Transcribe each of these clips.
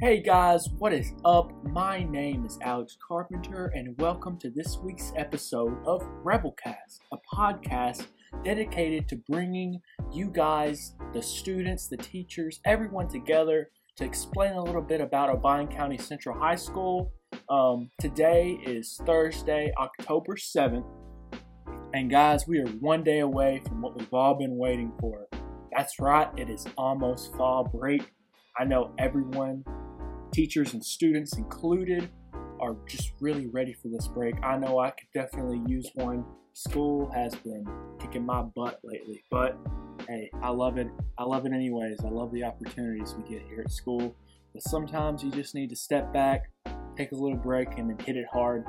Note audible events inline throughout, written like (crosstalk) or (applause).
Hey guys, what is up? My name is Alex Carpenter, and welcome to this week's episode of Rebelcast, a podcast dedicated to bringing you guys, the students, the teachers, everyone together to explain a little bit about Obion County Central High School. Um, today is Thursday, October 7th, and guys, we are one day away from what we've all been waiting for. That's right, it is almost fall break. I know everyone teachers and students included are just really ready for this break. I know I could definitely use one. School has been kicking my butt lately, but hey, I love it. I love it anyways. I love the opportunities we get here at school. But sometimes you just need to step back, take a little break, and then hit it hard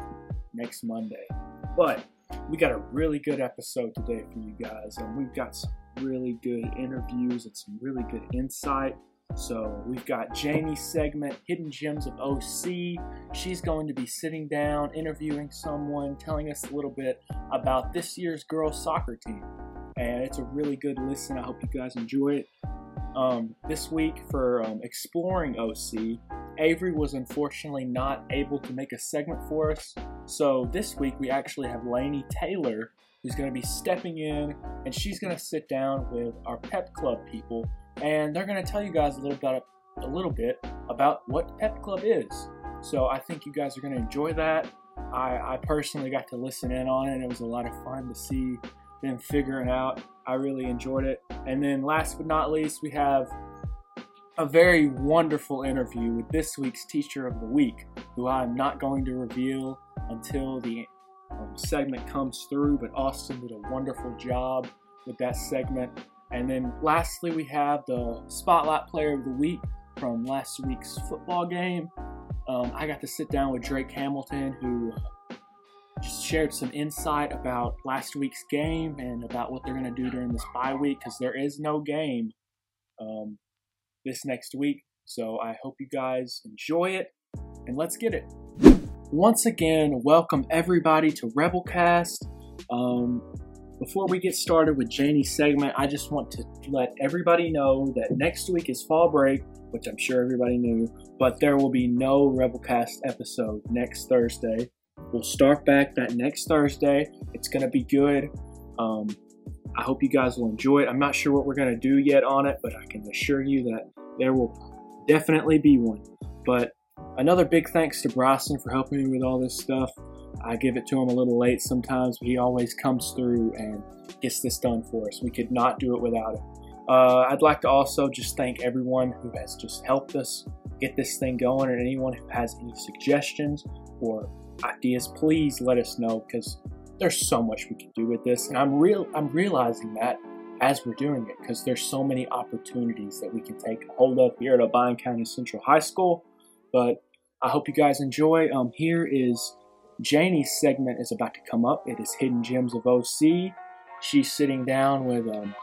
next Monday. But we got a really good episode today for you guys, and we've got some really good interviews and some really good insight so we've got Jamie's segment, Hidden Gems of OC. She's going to be sitting down, interviewing someone, telling us a little bit about this year's girls soccer team. And it's a really good listen. I hope you guys enjoy it. Um, this week for um, Exploring OC, Avery was unfortunately not able to make a segment for us. So this week we actually have Lainey Taylor who's going to be stepping in and she's going to sit down with our pep club people and they're going to tell you guys a little bit a little bit about what Pep Club is. So I think you guys are going to enjoy that. I, I personally got to listen in on it, it was a lot of fun to see them figuring out. I really enjoyed it. And then last but not least, we have a very wonderful interview with this week's Teacher of the Week, who I'm not going to reveal until the um, segment comes through. But Austin did a wonderful job with that segment. And then lastly, we have the Spotlight Player of the Week from last week's football game. Um, I got to sit down with Drake Hamilton, who just shared some insight about last week's game and about what they're going to do during this bye week because there is no game um, this next week. So I hope you guys enjoy it and let's get it. Once again, welcome everybody to Rebelcast. Um, before we get started with Janie's segment, I just want to let everybody know that next week is fall break, which I'm sure everybody knew, but there will be no Rebelcast episode next Thursday. We'll start back that next Thursday. It's going to be good. Um, I hope you guys will enjoy it. I'm not sure what we're going to do yet on it, but I can assure you that there will definitely be one. But another big thanks to Bryson for helping me with all this stuff. I give it to him a little late sometimes, but he always comes through and gets this done for us. We could not do it without him. Uh, I'd like to also just thank everyone who has just helped us get this thing going, and anyone who has any suggestions or ideas, please let us know because there's so much we can do with this, and I'm real. I'm realizing that as we're doing it because there's so many opportunities that we can take hold of here at Obion County Central High School. But I hope you guys enjoy. Um, here is Janie's segment is about to come up. It is Hidden Gems of OC. She's sitting down with um,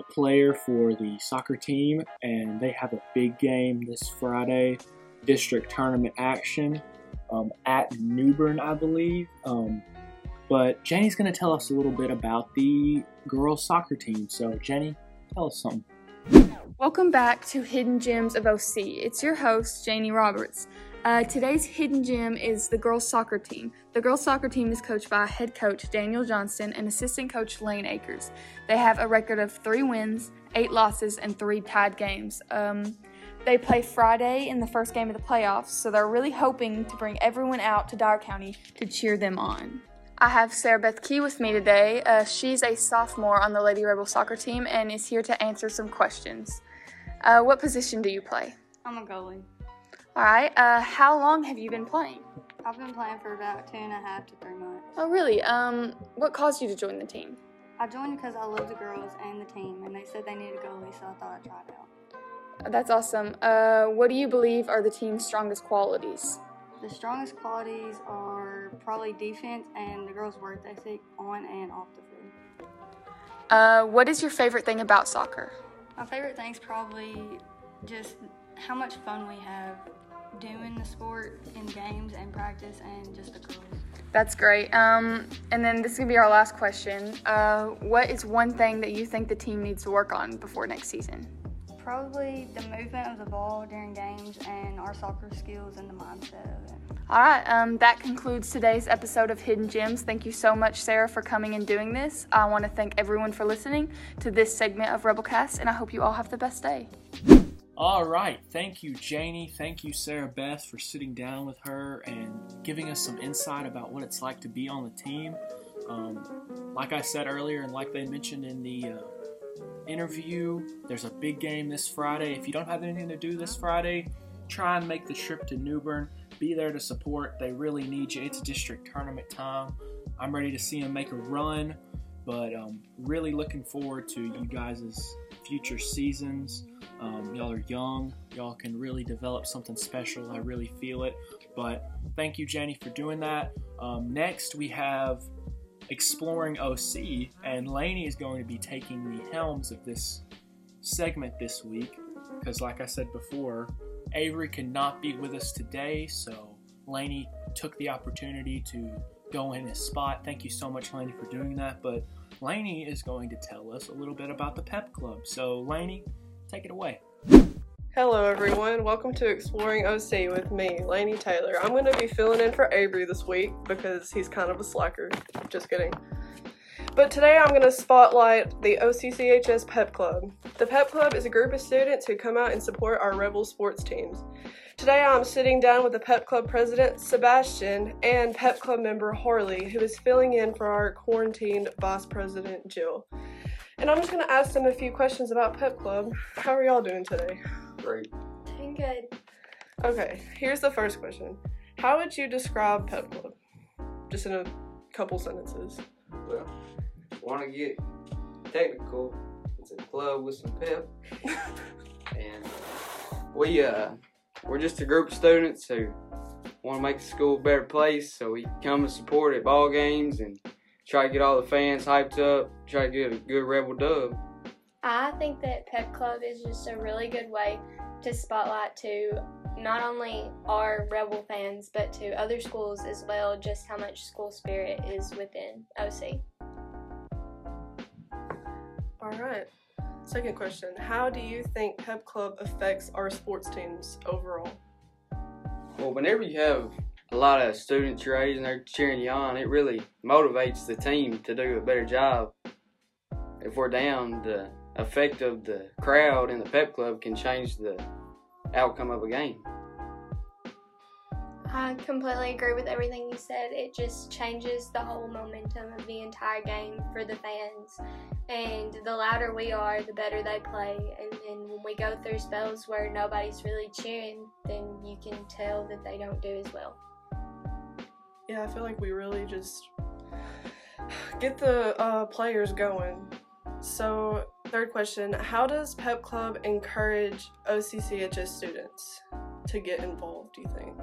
a player for the soccer team, and they have a big game this Friday, district tournament action um, at Newbern, I believe. Um, but Jenny's going to tell us a little bit about the girls' soccer team. So, Jenny, tell us something. Welcome back to Hidden Gems of OC. It's your host, Janie Roberts. Uh, today's hidden gem is the girls' soccer team. The girls' soccer team is coached by head coach Daniel Johnston and assistant coach Lane Akers. They have a record of three wins, eight losses, and three tied games. Um, they play Friday in the first game of the playoffs, so they're really hoping to bring everyone out to Dyer County to cheer them on. I have Sarah Beth Key with me today. Uh, she's a sophomore on the Lady Rebel soccer team and is here to answer some questions. Uh, what position do you play? I'm a goalie. All right. Uh, how long have you been playing? I've been playing for about two and a half to three months. Oh, really? Um, what caused you to join the team? I joined because I love the girls and the team, and they said they needed a goalie, so I thought I'd try it out. That's awesome. Uh, what do you believe are the team's strongest qualities? The strongest qualities are probably defense and the girls' work ethic on and off the field. Uh, what is your favorite thing about soccer? My favorite thing is probably just how much fun we have doing the sport in games and practice and just the girls. That's great. Um, and then this is gonna be our last question. Uh, what is one thing that you think the team needs to work on before next season? Probably the movement of the ball during games and our our soccer skills and the mindset of it. All right, um, that concludes today's episode of Hidden Gems. Thank you so much, Sarah, for coming and doing this. I want to thank everyone for listening to this segment of Rebelcast, and I hope you all have the best day. All right. Thank you, Janie. Thank you, Sarah Beth, for sitting down with her and giving us some insight about what it's like to be on the team. Um, like I said earlier, and like they mentioned in the uh, interview, there's a big game this Friday. If you don't have anything to do this Friday, try and make the trip to Newbern. Be there to support. They really need you. It's district tournament time. I'm ready to see them make a run, but um, really looking forward to you guys' future seasons. Um, y'all are young. Y'all can really develop something special. I really feel it. But thank you, Jenny, for doing that. Um, next, we have Exploring OC, and Lainey is going to be taking the helms of this segment this week because, like I said before, Avery cannot be with us today, so Lainey took the opportunity to go in his spot. Thank you so much, Lainey, for doing that. But Lainey is going to tell us a little bit about the Pep Club. So, Lainey, take it away. Hello, everyone. Welcome to Exploring OC with me, Lainey Taylor. I'm going to be filling in for Avery this week because he's kind of a slacker. Just kidding. But today I'm going to spotlight the OCCHS Pep Club. The Pep Club is a group of students who come out and support our Rebel sports teams. Today I'm sitting down with the Pep Club president, Sebastian, and Pep Club member Harley, who is filling in for our quarantined vice president, Jill. And I'm just going to ask them a few questions about Pep Club. How are y'all doing today? Great. Doing good. Okay, here's the first question. How would you describe Pep Club? Just in a couple sentences. Well, want to get technical, it's a club with some pep, (laughs) and we uh we're just a group of students who want to make the school a better place. So we come and support at ball games and try to get all the fans hyped up. Try to get a good rebel dub. I think that Pep Club is just a really good way to spotlight to not only our Rebel fans, but to other schools as well, just how much school spirit is within OC. All right. Second question. How do you think Pep Club affects our sports teams overall? Well, whenever you have a lot of students your and they're cheering you on, it really motivates the team to do a better job. If we're down, the effect of the crowd in the pep club can change the outcome of a game. I completely agree with everything you said. It just changes the whole momentum of the entire game for the fans. And the louder we are, the better they play. And then when we go through spells where nobody's really cheering, then you can tell that they don't do as well. Yeah, I feel like we really just get the uh, players going. So, third question How does Pep Club encourage OCCHS students to get involved, do you think?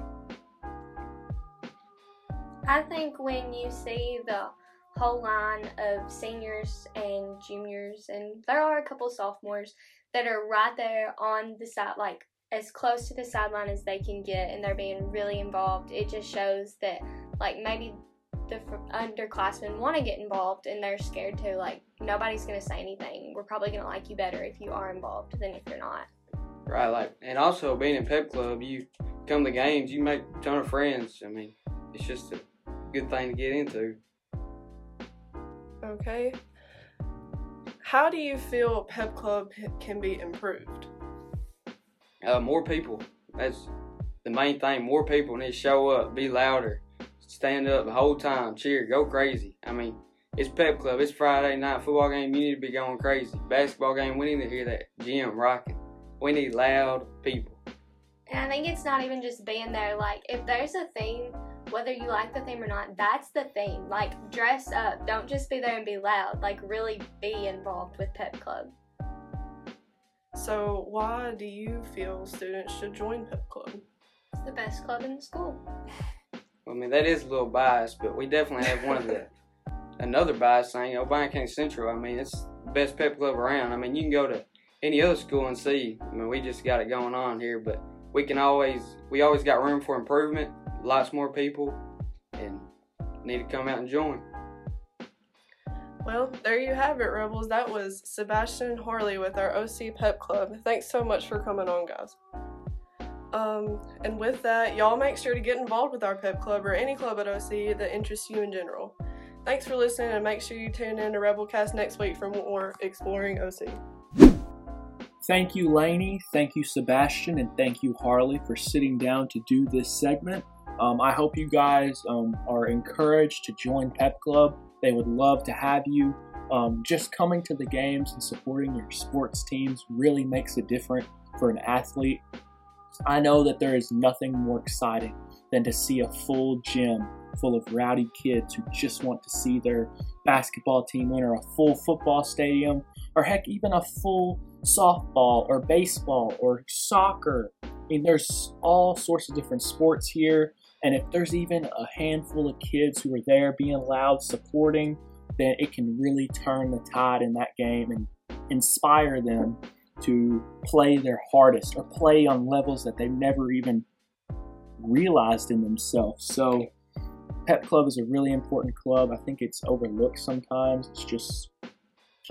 I think when you see the whole line of seniors and juniors, and there are a couple sophomores that are right there on the side, like as close to the sideline as they can get, and they're being really involved. It just shows that, like, maybe the underclassmen want to get involved and they're scared to. Like, nobody's going to say anything. We're probably going to like you better if you are involved than if you're not. Right, like, and also being in Pep Club, you come to games, you make a ton of friends. I mean, it's just a good thing to get into. Okay. How do you feel Pep Club can be improved? Uh, more people. That's the main thing. More people need to show up, be louder, stand up the whole time, cheer, go crazy. I mean, it's Pep Club. It's Friday night football game. You need to be going crazy. Basketball game. We need to hear that gym rocking. We need loud people. And I think it's not even just being there. Like, if there's a theme, whether you like the theme or not, that's the theme. Like, dress up. Don't just be there and be loud. Like, really be involved with Pep Club. So, why do you feel students should join Pep Club? It's the best club in the school. I mean, that is a little biased, but we definitely have one of the (laughs) another bias thing. Obion oh, County Central. I mean, it's the best pep club around. I mean, you can go to any other school and see. I mean, we just got it going on here, but we can always we always got room for improvement. Lots more people, and need to come out and join. Well, there you have it, Rebels. That was Sebastian Harley with our OC Pep Club. Thanks so much for coming on, guys. Um, and with that, y'all make sure to get involved with our pep club or any club at OC that interests you in general. Thanks for listening, and make sure you tune in to Rebelcast next week for more Exploring OC. Thank you, Lainey. Thank you, Sebastian, and thank you, Harley, for sitting down to do this segment. Um, I hope you guys um, are encouraged to join Pep Club. They would love to have you. Um, just coming to the games and supporting your sports teams really makes a difference for an athlete. I know that there is nothing more exciting than to see a full gym full of rowdy kids who just want to see their basketball team win, or a full football stadium, or heck, even a full softball or baseball or soccer. I mean, there's all sorts of different sports here. And if there's even a handful of kids who are there being loud, supporting, then it can really turn the tide in that game and inspire them to play their hardest or play on levels that they've never even realized in themselves. So, Pep Club is a really important club. I think it's overlooked sometimes. It's just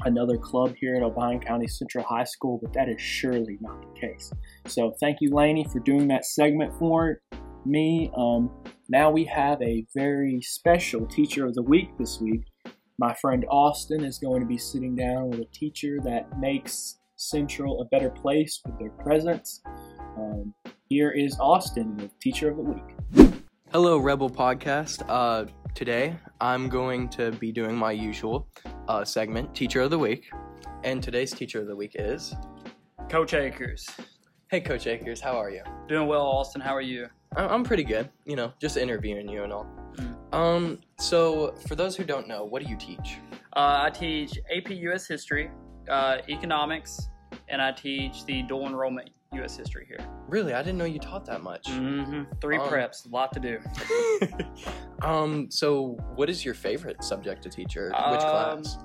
another club here at Obion County Central High School, but that is surely not the case. So, thank you, Lainey, for doing that segment for me. Um, now we have a very special teacher of the week this week. My friend Austin is going to be sitting down with a teacher that makes Central a better place with their presence. Um, here is Austin with Teacher of the Week. Hello, Rebel Podcast. Uh, today I'm going to be doing my usual uh, segment, Teacher of the Week. And today's Teacher of the Week is. Coach Akers. Hey, Coach Akers, how are you? Doing well, Austin. How are you? I- I'm pretty good, you know, just interviewing you and all. Um, so, for those who don't know, what do you teach? Uh, I teach AP U.S. History, uh, Economics, and I teach the dual enrollment U.S. History here. Really, I didn't know you taught that much. Mm-hmm. Three Um, preps, a lot to do. (laughs) um, so what is your favorite subject to teach or which Um, class?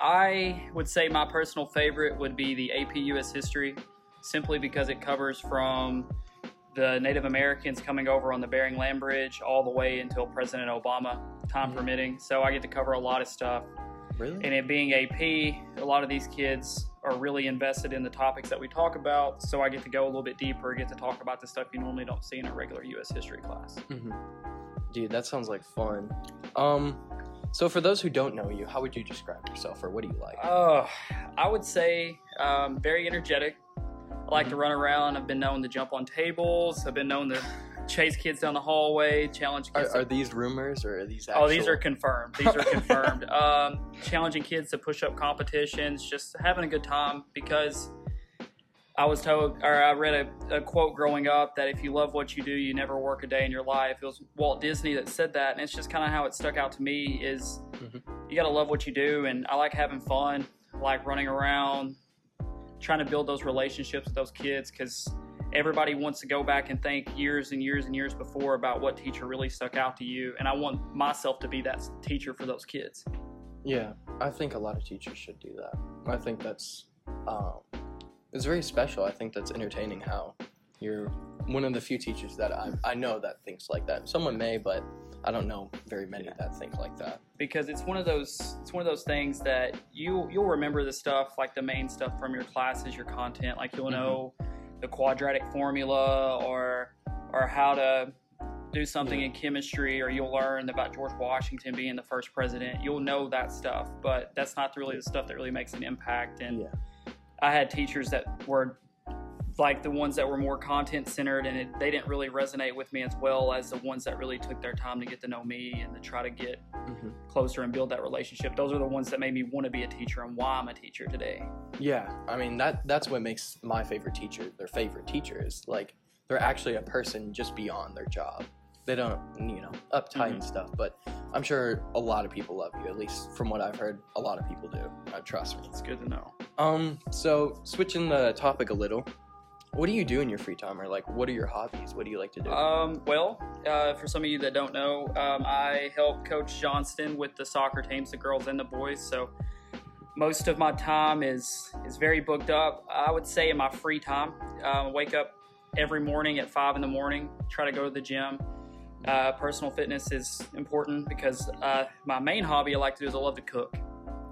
I would say my personal favorite would be the AP U.S. History, simply because it covers from the Native Americans coming over on the Bering Land Bridge all the way until President Obama, time Mhm. permitting. So I get to cover a lot of stuff. Really? And it being AP, a lot of these kids are really invested in the topics that we talk about. So I get to go a little bit deeper, get to talk about the stuff you normally don't see in a regular U.S. history class. hmm Dude, that sounds like fun. Um, so for those who don't know you, how would you describe yourself, or what do you like? Uh, I would say um, very energetic. I like to run around. I've been known to jump on tables. I've been known to chase kids down the hallway, challenge Are, to- are these rumors or are these actual? Oh, these are confirmed. These are (laughs) confirmed. um, challenging kids to push up competitions, just having a good time because I was told, or I read a, a quote growing up that if you love what you do, you never work a day in your life. It was Walt Disney that said that, and it's just kind of how it stuck out to me. Is Mhm. you got to love what you do, and I like having fun, I like running around, trying to build those relationships with those kids because everybody wants to go back and think years and years and years before about what teacher really stuck out to you and i want myself to be that teacher for those kids Yeah, I think a lot of teachers should do that. I think that's um, it's very special. I think that's entertaining how you're one of the few teachers that I I know that thinks like that. Someone may, but I don't know very many that think like that. because it's one of those it's one of those things that you you'll remember the stuff like the main stuff from your classes your content like you'll know the quadratic formula or or how to do something in chemistry or you'll learn about George Washington being the first president you'll know that stuff but that's not really the stuff that really makes an impact and Yeah. I had teachers that were like the ones that were more content centered and it, they didn't really resonate with me as well as the ones that really took their time to get to know me and to try to get hmm closer and build that relationship. Those are the ones that made me want to be a teacher and why I'm a teacher today. Yeah, I mean that that's what makes my favorite teacher their favorite teacher is like they're actually a person just beyond their job. They don't, you know, uptight and stuff. But I'm sure a lot of people love you. At least from what I've heard, a lot of people do. Uh, trust me. It's good to know. Um, so switching the topic a little, what do you do in your free time, or like, what are your hobbies? What do you like to do? Um, well, uh, for some of you that don't know, um, I help Coach Johnston with the soccer teams, the girls and the boys. So most of my time is is very booked up. I would say in my free time, uh, wake up every morning at five in the morning, try to go to the gym. Uh, personal fitness is important because uh, my main hobby I like to do is I love to cook.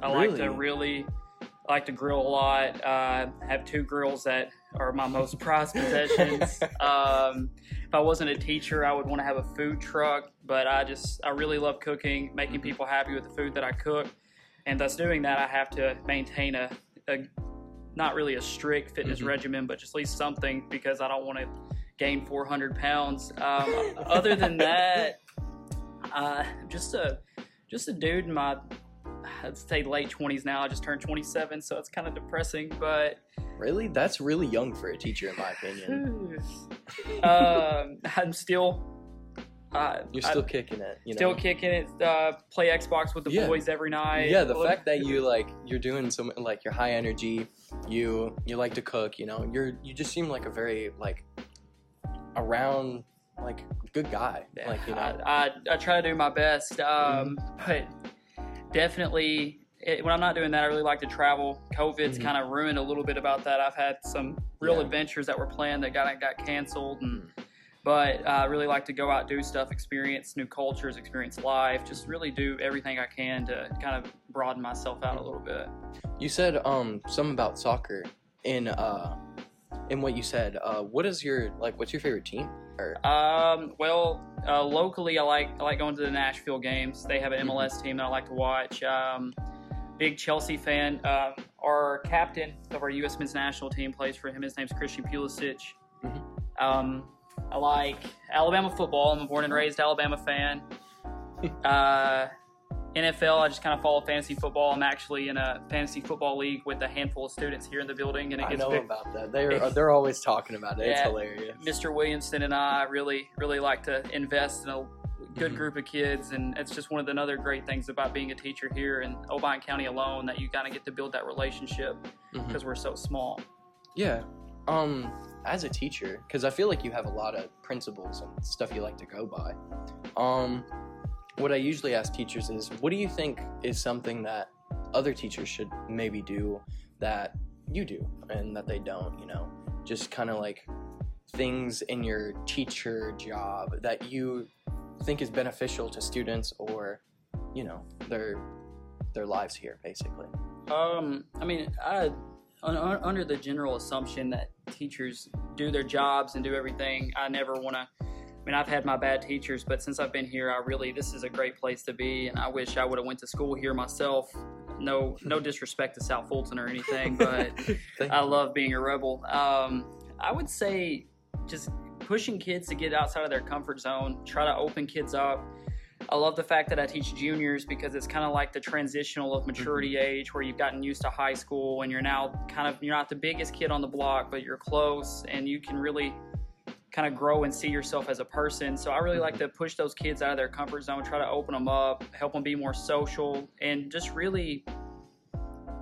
I like to Really? really I like to grill a lot. Uh, have two grills that are my most prized possessions. (laughs) Um, if I wasn't a teacher, I would want to have a food truck, but I just I really love cooking, making people happy with the food that I cook, and thus doing that, I have to maintain a, a not really a strict fitness Mhm. regimen, but just at least something because I don't want to gain 400 pounds. Um, other than (laughs) that, uh, just a just a dude in my I'd say late 20s now. I just turned 27, so it's kind of depressing, but Really? That's really young for a teacher, in my opinion. um, I'm still. Uh, You're I- still kicking it. You know? still kicking it. Uh, play Xbox with the Yeah. boys every night. yeah the Look- fact that you like you're doing so like you're high energy you you like to cook you know you're you just seem like a very like around like good guy Yeah, like you know I, I, I try to do my best, um, Mm-hmm. but definitely it, when I'm not doing that, I really like to travel. COVID's Mhm. kind of ruined a little bit about that. I've had some real Yeah. adventures that were planned that got got canceled, and Mm. but I really like to go out, do stuff, experience new cultures, experience life, just really do everything I can to kind of broaden myself out a little bit. you said um something about soccer in uh in what you said uh what is your like what's your favorite team or Um, well, uh, locally, I like I like going to the Nashville games. They have an. MLS team that I like to watch. Um, big Chelsea fan. Uh, our captain of our U.S. men's national team plays for him. His name's Christian Pulisic. Mhm. Um, I like Alabama football. I'm a born and raised Alabama fan. (laughs) uh, NFL, I just kind of follow fantasy football. I'm actually in a fantasy football league with a handful of students here in the building, and it I know big. about that they're they're always talking about it it's Yeah. hilarious Mr. Williamson and I really, really like to invest in a good Mhm. group of kids, and it's just one of the other great things about being a teacher here in Obion County alone that you kind of get to build that relationship because we're so small. Yeah. Um, as a teacher, because I feel like you have a lot of principles and stuff you like to go by. Um, what I usually ask teachers is, what do you think is something that other teachers should maybe do that you do and that they don't? You know, just kind of like things in your teacher job that you think is beneficial to students or, you know, their their lives here, basically. Um, I mean, I un, un, under the general assumption that teachers do their jobs and do everything, I never want to. I mean, I've had my bad teachers, but since I've been here, I really this is a great place to be, and I wish I would have went to school here myself. No, no disrespect to South Fulton or anything, but (laughs) I love being a rebel. Um, I would say just pushing kids to get outside of their comfort zone, try to open kids up. I love the fact that I teach juniors because it's kind of like the transitional of maturity mm-hmm. age where you've gotten used to high school and you're now kind of you're not the biggest kid on the block, but you're close and you can really kind of grow and see yourself as a person. So I really like mm-hmm. to push those kids out of their comfort zone, try to open them up, help them be more social, and just really.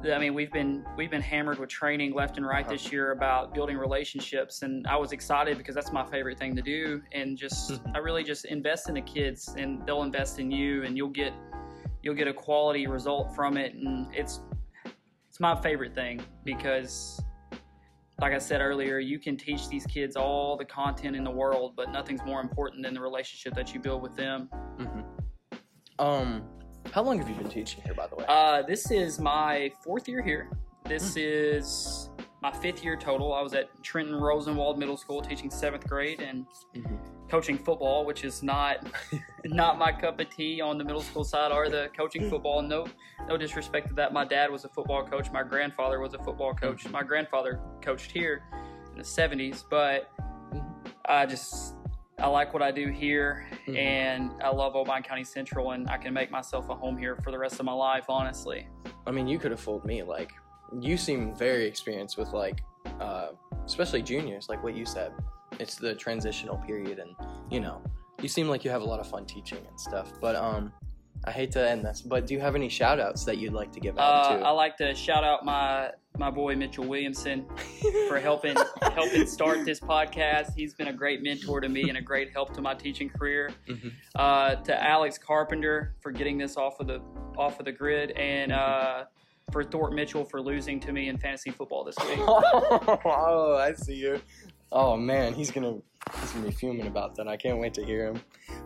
I mean, we've been we've been hammered with training left and right this year about building relationships, and I was excited because that's my favorite thing to do. And just Mhm. I really just invest in the kids, and they'll invest in you, and you'll get you'll get a quality result from it. And it's it's my favorite thing because like I said earlier, you can teach these kids all the content in the world, but nothing's more important than the relationship that you build with them. Mhm. Um, how long have you been teaching here, by the way? Uh, this is my fourth year here. This is my fifth year total. I was at Trenton Rosenwald Middle School teaching seventh grade and Mhm. coaching football, which is not (laughs) not my cup of tea on the middle school side or the coaching football. No, no disrespect to that. My dad was a football coach. My grandfather was a football coach. My grandfather coached here in the '70s, but I just I like what I do here, Mhm. and I love Obion County Central, and I can make myself a home here for the rest of my life. Honestly. I mean, you could have fooled me. Like, you seem very experienced with like, uh, especially juniors. Like what you said, it's the transitional period, and you know, you seem like you have a lot of fun teaching and stuff. But um, I hate to end this, but do you have any shout outs that you'd like to give out Uh, to? I like to shout out my my boy Mitchell Williamson for (laughs) helping helping start this podcast. He's been a great mentor to me and a great help to my teaching career. Mhm. Uh, to Alex Carpenter for getting this off of the off of the grid, and uh, for Thorpe Mitchell for losing to me in fantasy football this week. (laughs) oh, I see you. Oh man, he's gonna he's gonna be fuming about that. I can't wait to hear him.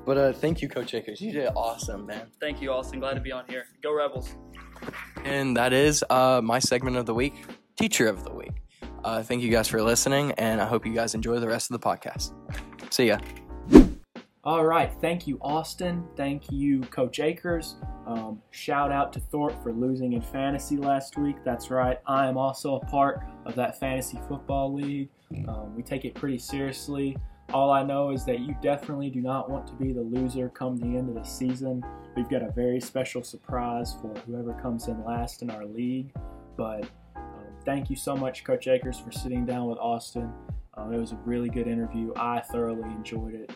But uh, thank you, Coach Akers. You did awesome, man. Thank you, Austin. Glad to be on here. Go Rebels. And that is uh, my segment of the week, Teacher of the Week. Uh, thank you guys for listening, and I hope you guys enjoy the rest of the podcast. See ya. All right. Thank you, Austin. Thank you, Coach Akers. Um, shout out to Thorpe for losing in fantasy last week. That's right. I am also a part of that fantasy football league. Um, we take it pretty seriously. All I know is that you definitely do not want to be the loser come the end of the season. We've got a very special surprise for whoever comes in last in our league. But um, thank you so much, Coach Akers, for sitting down with Austin. Um, it was a really good interview. I thoroughly enjoyed it.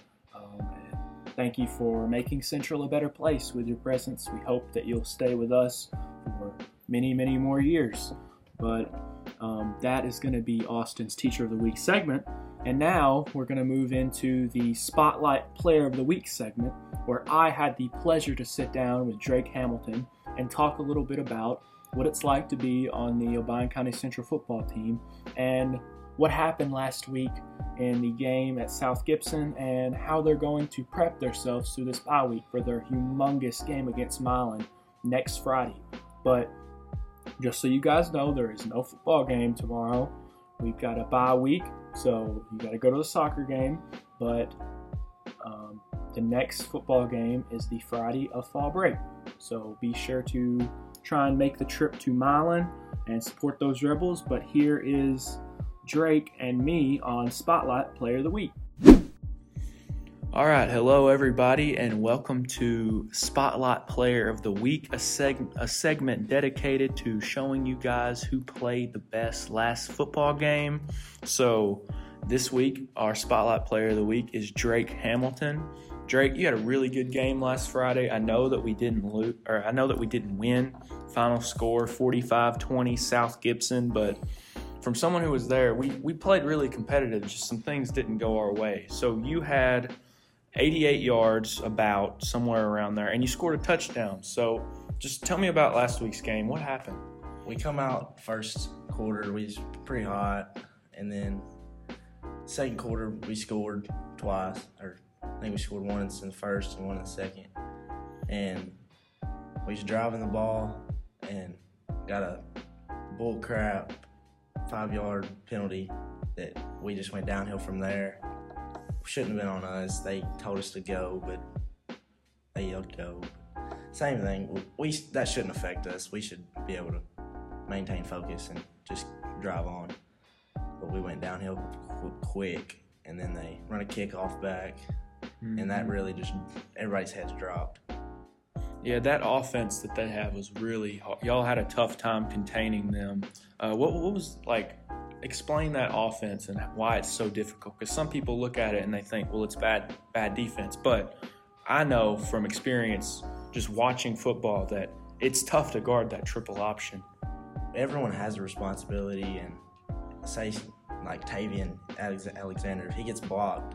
Thank you for making Central a better place with your presence. We hope that you'll stay with us for many, many more years. But um, that is going to be Austin's Teacher of the Week segment. And now we're going to move into the Spotlight Player of the Week segment, where I had the pleasure to sit down with Drake Hamilton and talk a little bit about what it's like to be on the Obion County Central football team and what happened last week in the game at South Gibson and how they're going to prep themselves through this bye week for their humongous game against Milan next Friday. But just so you guys know, there is no football game tomorrow. We've got a bye week, so you got to go to the soccer game. But um, the next football game is the Friday of fall break. So be sure to try and make the trip to Milan and support those Rebels. But here is Drake and me on Spotlight Player of the Week. All right, hello everybody, and welcome to Spotlight Player of the Week, a, seg- a segment dedicated to showing you guys who played the best last football game. So, this week, our Spotlight Player of the Week is Drake Hamilton. Drake, you had a really good game last Friday. I know that we didn't lose, or I know that we didn't win. Final score 45-20 South Gibson, but from someone who was there, we, we played really competitive. Just some things didn't go our way. So you had 88 yards, about somewhere around there, and you scored a touchdown. So just tell me about last week's game. What happened? We come out first quarter, we was pretty hot, and then second quarter we scored twice, or I think we scored once in the first and one in the second, and we was driving the ball and got a bull crap five yard penalty that we just went downhill from there. Shouldn't have been on us. They told us to go, but they yelled go. Same thing. We that shouldn't affect us. We should be able to maintain focus and just drive on. But we went downhill quick, and then they run a kickoff back, and that mm-hmm. really just everybody's heads dropped. Yeah, that offense that they have was really hard. Y'all had a tough time containing them. Uh, what, what was like? Explain that offense and why it's so difficult. Because some people look at it and they think, well, it's bad, bad defense. But I know from experience, just watching football, that it's tough to guard that triple option. everyone has a responsibility and say like Tavian Alexander, if he gets blocked,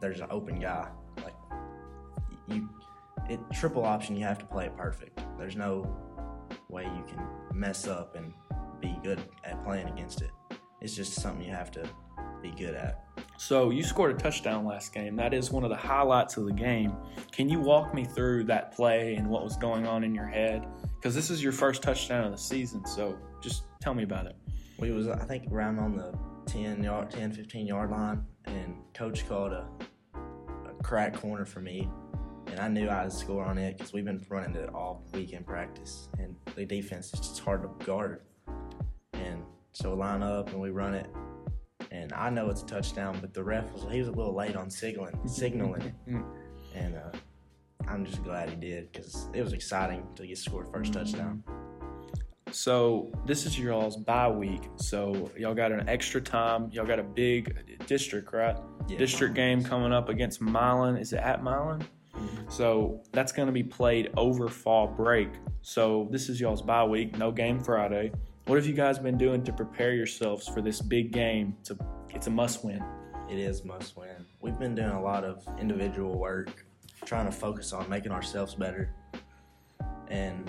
there's an open guy. Like you, it triple option, you have to play it perfect. There's no way you can mess up and be good at playing against it. It's just something you have to be good at. So you scored a touchdown last game. That is one of the highlights of the game. Can you walk me through that play and what was going on in your head? Because this is your first touchdown of the season. So just tell me about it. We was I think around on the 10 yard 10 15 yard line and coach called a, a crack corner for me and I knew I would score on it because we've been running it all week in practice and the defense is just hard to guard and so we line up and we run it and I know it's a touchdown but the ref was he was a little late on signaling (laughs) signaling and uh, I'm just glad he did because it was exciting to get scored first touchdown. So this is your all's bye week. So y'all got an extra time. Y'all got a big district, right? Yeah. District game coming up against Milan. Is it at Milan? Mm-hmm. So that's going to be played over fall break. So this is y'all's bye week. No game Friday. What have you guys been doing to prepare yourselves for this big game? It's a, it's a must win. It is must win. We've been doing a lot of individual work, trying to focus on making ourselves better. And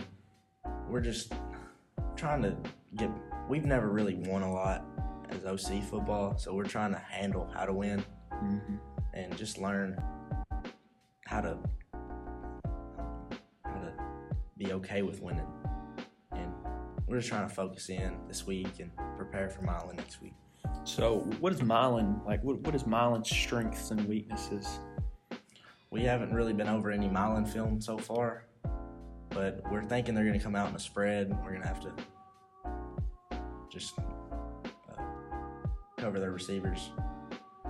we're just trying to get we've never really won a lot as OC football, so we're trying to handle how to win mm-hmm. and just learn how to how to be okay with winning. And we're just trying to focus in this week and prepare for Milan next week. So, what is Milan like? What, what is Milan's strengths and weaknesses? We haven't really been over any Milan film so far, but we're thinking they're going to come out in a spread. We're going to have to just uh, cover their receivers.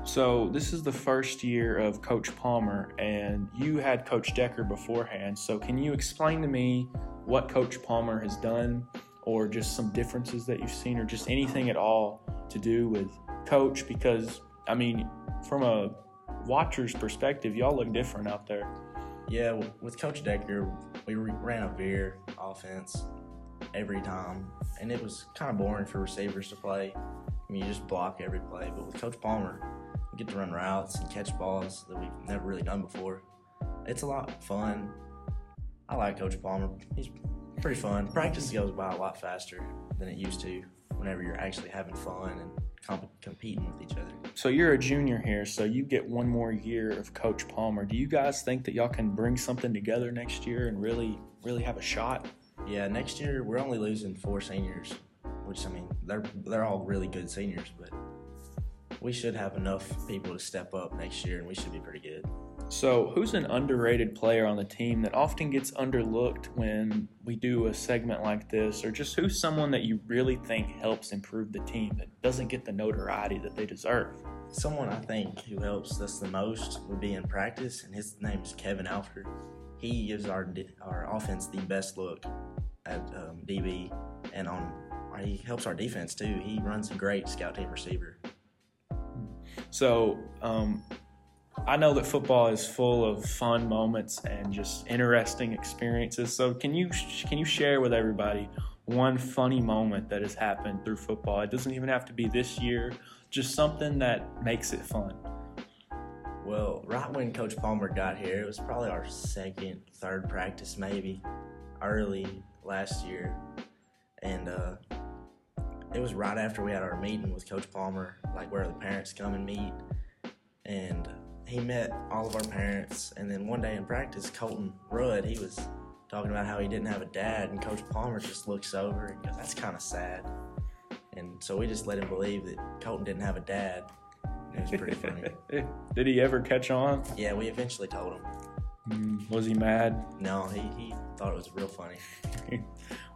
So, this is the first year of Coach Palmer, and you had Coach Decker beforehand. So, can you explain to me what Coach Palmer has done, or just some differences that you've seen, or just anything at all to do with Coach? Because, I mean, from a watcher's perspective, y'all look different out there. Yeah, with Coach Decker, we ran a veer offense every time, and it was kind of boring for receivers to play. I mean, you just block every play. But with Coach Palmer, get to run routes and catch balls that we've never really done before. It's a lot of fun. I like Coach Palmer. He's pretty fun. Practice goes by a lot faster than it used to whenever you're actually having fun and comp- competing with each other. So you're a junior here, so you get one more year of Coach Palmer. Do you guys think that y'all can bring something together next year and really, really have a shot? Yeah, next year we're only losing four seniors, which I mean they're they're all really good seniors, but we should have enough people to step up next year, and we should be pretty good. So, who's an underrated player on the team that often gets underlooked when we do a segment like this, or just who's someone that you really think helps improve the team that doesn't get the notoriety that they deserve? Someone I think who helps us the most would be in practice, and his name is Kevin Alford. He gives our our offense the best look at um, DB, and on he helps our defense too. He runs a great scout team receiver. So, um, I know that football is full of fun moments and just interesting experiences. So, can you can you share with everybody one funny moment that has happened through football? It doesn't even have to be this year, just something that makes it fun. Well, right when Coach Palmer got here, it was probably our second, third practice, maybe early last year, and uh, it was right after we had our meeting with Coach Palmer, like where the parents come and meet, and he met all of our parents, and then one day in practice, Colton Rudd, he was talking about how he didn't have a dad, and Coach Palmer just looks over and goes, "That's kind of sad." And so we just let him believe that Colton didn't have a dad. It was pretty funny. (laughs) Did he ever catch on? Yeah, we eventually told him. Mm, was he mad? No, he, he thought it was real funny. (laughs)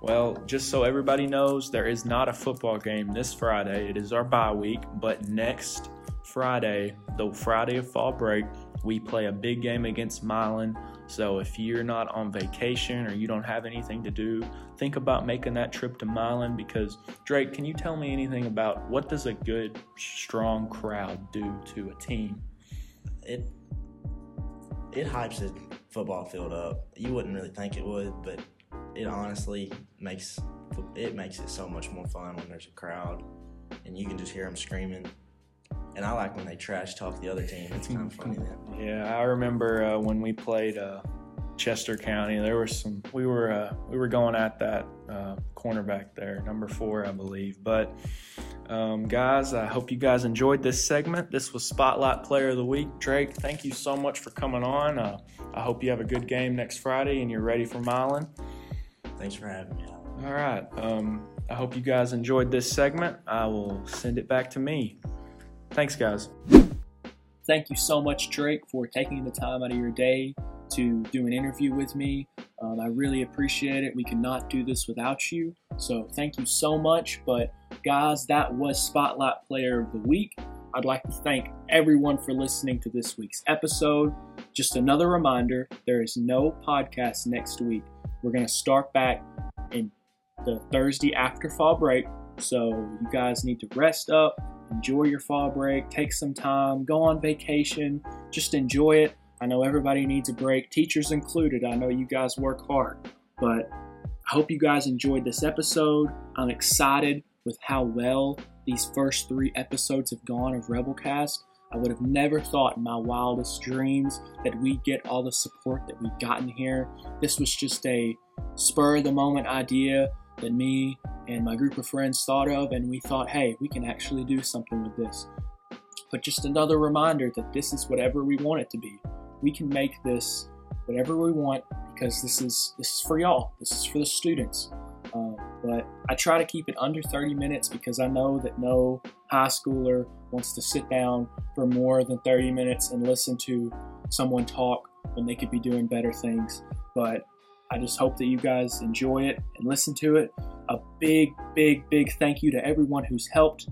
well, just so everybody knows, there is not a football game this Friday. It is our bye week, but next Friday, the Friday of fall break, we play a big game against Milan. So if you're not on vacation or you don't have anything to do, think about making that trip to Milan because Drake, can you tell me anything about what does a good strong crowd do to a team? It it hypes the football field up. You wouldn't really think it would, but it honestly makes it makes it so much more fun when there's a crowd and you can just hear them screaming and I like when they trash talk the other team. It's kind of funny then. Yeah, I remember uh, when we played uh, Chester County. There were some. We were uh, we were going at that uh, cornerback there, number four, I believe. But um, guys, I hope you guys enjoyed this segment. This was Spotlight Player of the Week. Drake, thank you so much for coming on. Uh, I hope you have a good game next Friday and you're ready for Milan. Thanks for having me. All right. Um, I hope you guys enjoyed this segment. I will send it back to me. Thanks, guys. Thank you so much, Drake, for taking the time out of your day to do an interview with me. Um, I really appreciate it. We cannot do this without you. So thank you so much. But guys, that was Spotlight Player of the Week. I'd like to thank everyone for listening to this week's episode. Just another reminder there is no podcast next week. We're going to start back in the Thursday after fall break. So you guys need to rest up, enjoy your fall break, take some time, go on vacation, just enjoy it. I know everybody needs a break, teachers included. I know you guys work hard, but I hope you guys enjoyed this episode. I'm excited with how well these first three episodes have gone of Rebelcast. I would have never thought in my wildest dreams that we'd get all the support that we've gotten here. This was just a spur of the moment idea that me and my group of friends thought of, and we thought, hey, we can actually do something with this. But just another reminder that this is whatever we want it to be. We can make this whatever we want because this is this is for y'all. This is for the students. I try to keep it under 30 minutes because I know that no high schooler wants to sit down for more than 30 minutes and listen to someone talk when they could be doing better things. But I just hope that you guys enjoy it and listen to it. A big, big, big thank you to everyone who's helped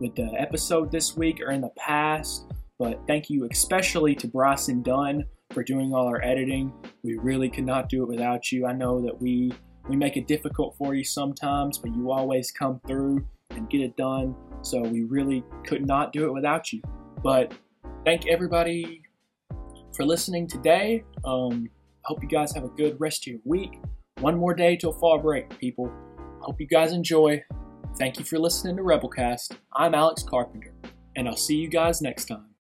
with the episode this week or in the past. But thank you especially to Bryson Dunn for doing all our editing. We really could not do it without you. I know that we we make it difficult for you sometimes, but you always come through and get it done. So we really could not do it without you. But thank everybody for listening today. Um, hope you guys have a good rest of your week. One more day till fall break, people. Hope you guys enjoy. Thank you for listening to Rebelcast. I'm Alex Carpenter, and I'll see you guys next time.